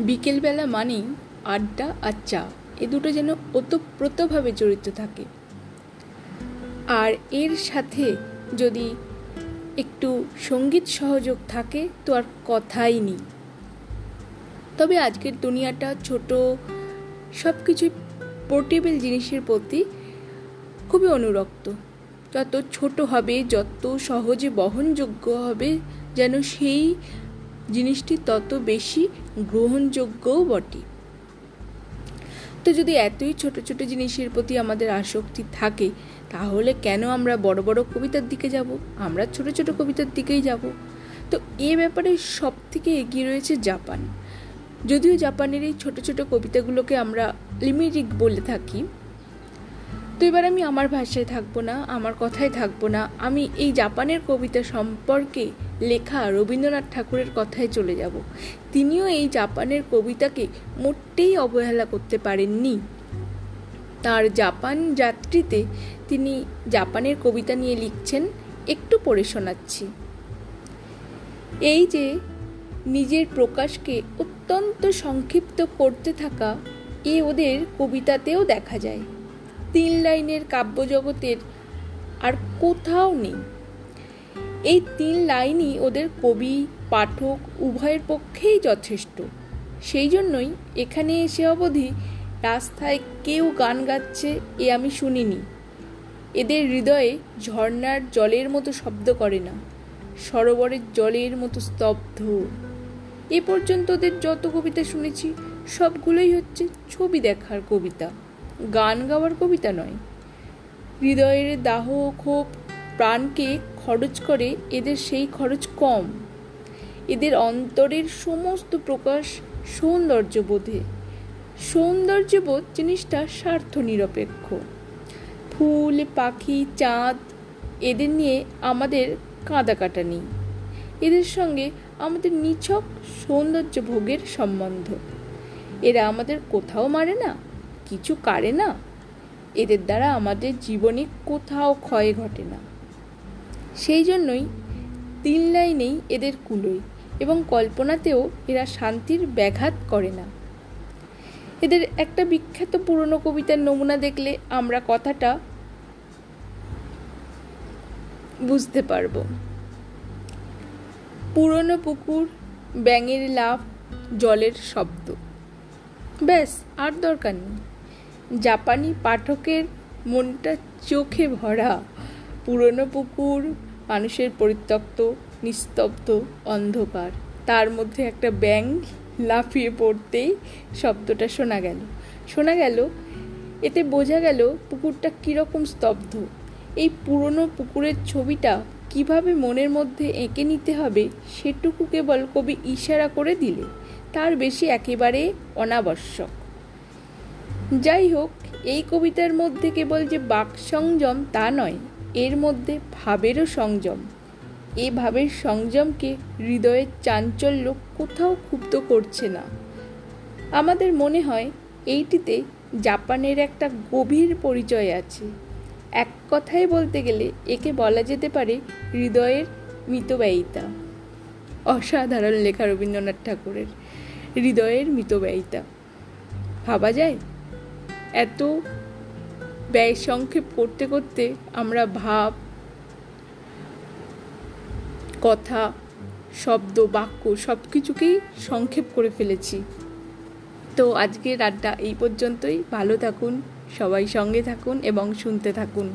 বিকেলবেলা মানেই আড্ডা আর চা, এ দুটো যেন ওতপ্রোতভাবে জড়িত থাকে। আর এর সাথে যদি একটু সংগীত সহযোগ থাকে, তো আর কথাই নেই। তবে আজকের দুনিয়াটা ছোট সব কিছুই পোর্টেবল জিনিসের প্রতি খুবই অনুরক্ত। যত ছোট হবে, যত সহজে বহনযোগ্য হবে, যেন সেই জিনিসটি তত বেশি গ্রহণযোগ্যও বটে। তো যদি এতই ছোট ছোট জিনিসের প্রতি আমাদের আসক্তি থাকে, তাহলে কেন আমরা বড় বড় কবিতার দিকে যাব? আমরা ছোট ছোট কবিতার দিকেই যাব। তো এ ব্যাপারে সব থেকে এগিয়ে রয়েছে জাপান। যদিও জাপানের এই ছোট ছোট কবিতাগুলোকে আমরা লিমিরিক বলে থাকি তো এবার আমি আমার ভাষায় থাকব না, আমার কথায় থাকব না। আমি এই জাপানের কবিতা সম্পর্কে লেখা রবীন্দ্রনাথ ঠাকুরের কথায় চলে যাব। তিনিও এই জাপানের কবিতাকে মোটেই অবহেলা করতে পারেননি। তার জাপান যাত্রীতে তিনি জাপানের কবিতা নিয়ে লিখছেন, একটু পড়ে শোনাচ্ছি। এই যে নিজের প্রকাশকে অত্যন্ত সংক্ষিপ্ত করতে থাকা, এ ওদের কবিতাতেও দেখা যায়। তিন লাইনের কাব্যজগতের আর কোথাও নেই। এই তিন লাইনই ওদের কবি, পাঠক উভয়ের পক্ষেই যথেষ্ট। সেই জন্যই এখানে এসে অবধি রাস্তায় কেউ গান গাচ্ছে এ আমি শুনিনি। এদের হৃদয়ে ঝর্নার জলের মতো শব্দ করে না, সরোবরের জলের মতো স্তব্ধ। এ পর্যন্ত ওদের যত কবিতা শুনেছি, সবগুলোই হচ্ছে ছবি দেখার কবিতা। গান গাওয়ার কবিতা নয়। হৃদয়ের দাহ ক্ষোভ প্রাণকে খরচ করে, এদের সেই খরচ কম। এদের অন্তরের সমস্ত প্রকাশ সৌন্দর্যবোধে। সৌন্দর্যবোধ জিনিসটা স্বার্থ নিরপেক্ষ ফুল, পাখি, চাঁদ, এদের নিয়ে আমাদের কাঁদা কাটা নেই এদের সঙ্গে আমাদের নিছক সৌন্দর্য ভোগের সম্বন্ধ। এরা আমাদের কোথাও মারে না। কিছু কারে না। এদের দ্বারা আমাদের জীবনে কোথাও ক্ষয় ঘটে না। সেই জন্যই তিন লাইনেই এদের কুলোই এবং কল্পনাতেও এরা শান্তির ব্যাঘাত করে না। এদের একটা বিখ্যাত পুরনো কবিতার নমুনা দেখলে আমরা কথাটা বুঝতে পারব। পুরনো পুকুর, ব্যাঙের লাভ জলের শব্দ। ব্যাস, আর দরকার নেই। জাপানি পাঠকের মনটা চোখে ভরা। পুরনো পুকুর, মানুষের পরিত্যক্ত, নিস্তব্ধ অন্ধকার। তার মধ্যে একটা ব্যাং লাফিয়ে পড়তেই শব্দটা শোনা গেল। শোনা গেল, এতে বোঝা গেল পুকুরটা কীরকম স্তব্ধ। এই পুরনো পুকুরের ছবিটা কীভাবে মনের মধ্যে এঁকে নিতে হবে সেটুকু কেবল কবি ইশারা করে দিলে। তার বেশি একেবারে অনাবশ্যক। যাই হোক এই কবিতার মধ্যে কেবল যে বাক সংযম তা নয়, এর মধ্যে ভাবেরও সংযম। এ ভাবের সংযমকে হৃদয়ের চাঞ্চল্য কোথাও ক্ষুব্ধ করছে না। আমাদের মনে হয়, এইটিতে জাপানের একটা গভীর পরিচয় আছে। এক কথায় বলতে গেলে, একে বলা যেতে পারে হৃদয়ের মিতব্যয়িতা। অসাধারণ লেখা রবীন্দ্রনাথ ঠাকুরের, হৃদয়ের মিতব্যয়িতা। ভাবা যায়? এত ব্যয় সংক্ষেপ করতে করতে আমরা ভাব, কথা, শব্দ, বাক্য সব কিছুকেই সংক্ষেপ করে ফেলেছি। তো আজকের আড্ডা এই পর্যন্তই। ভালো থাকুন, সবাই সঙ্গে থাকুন এবং শুনতে থাকুন।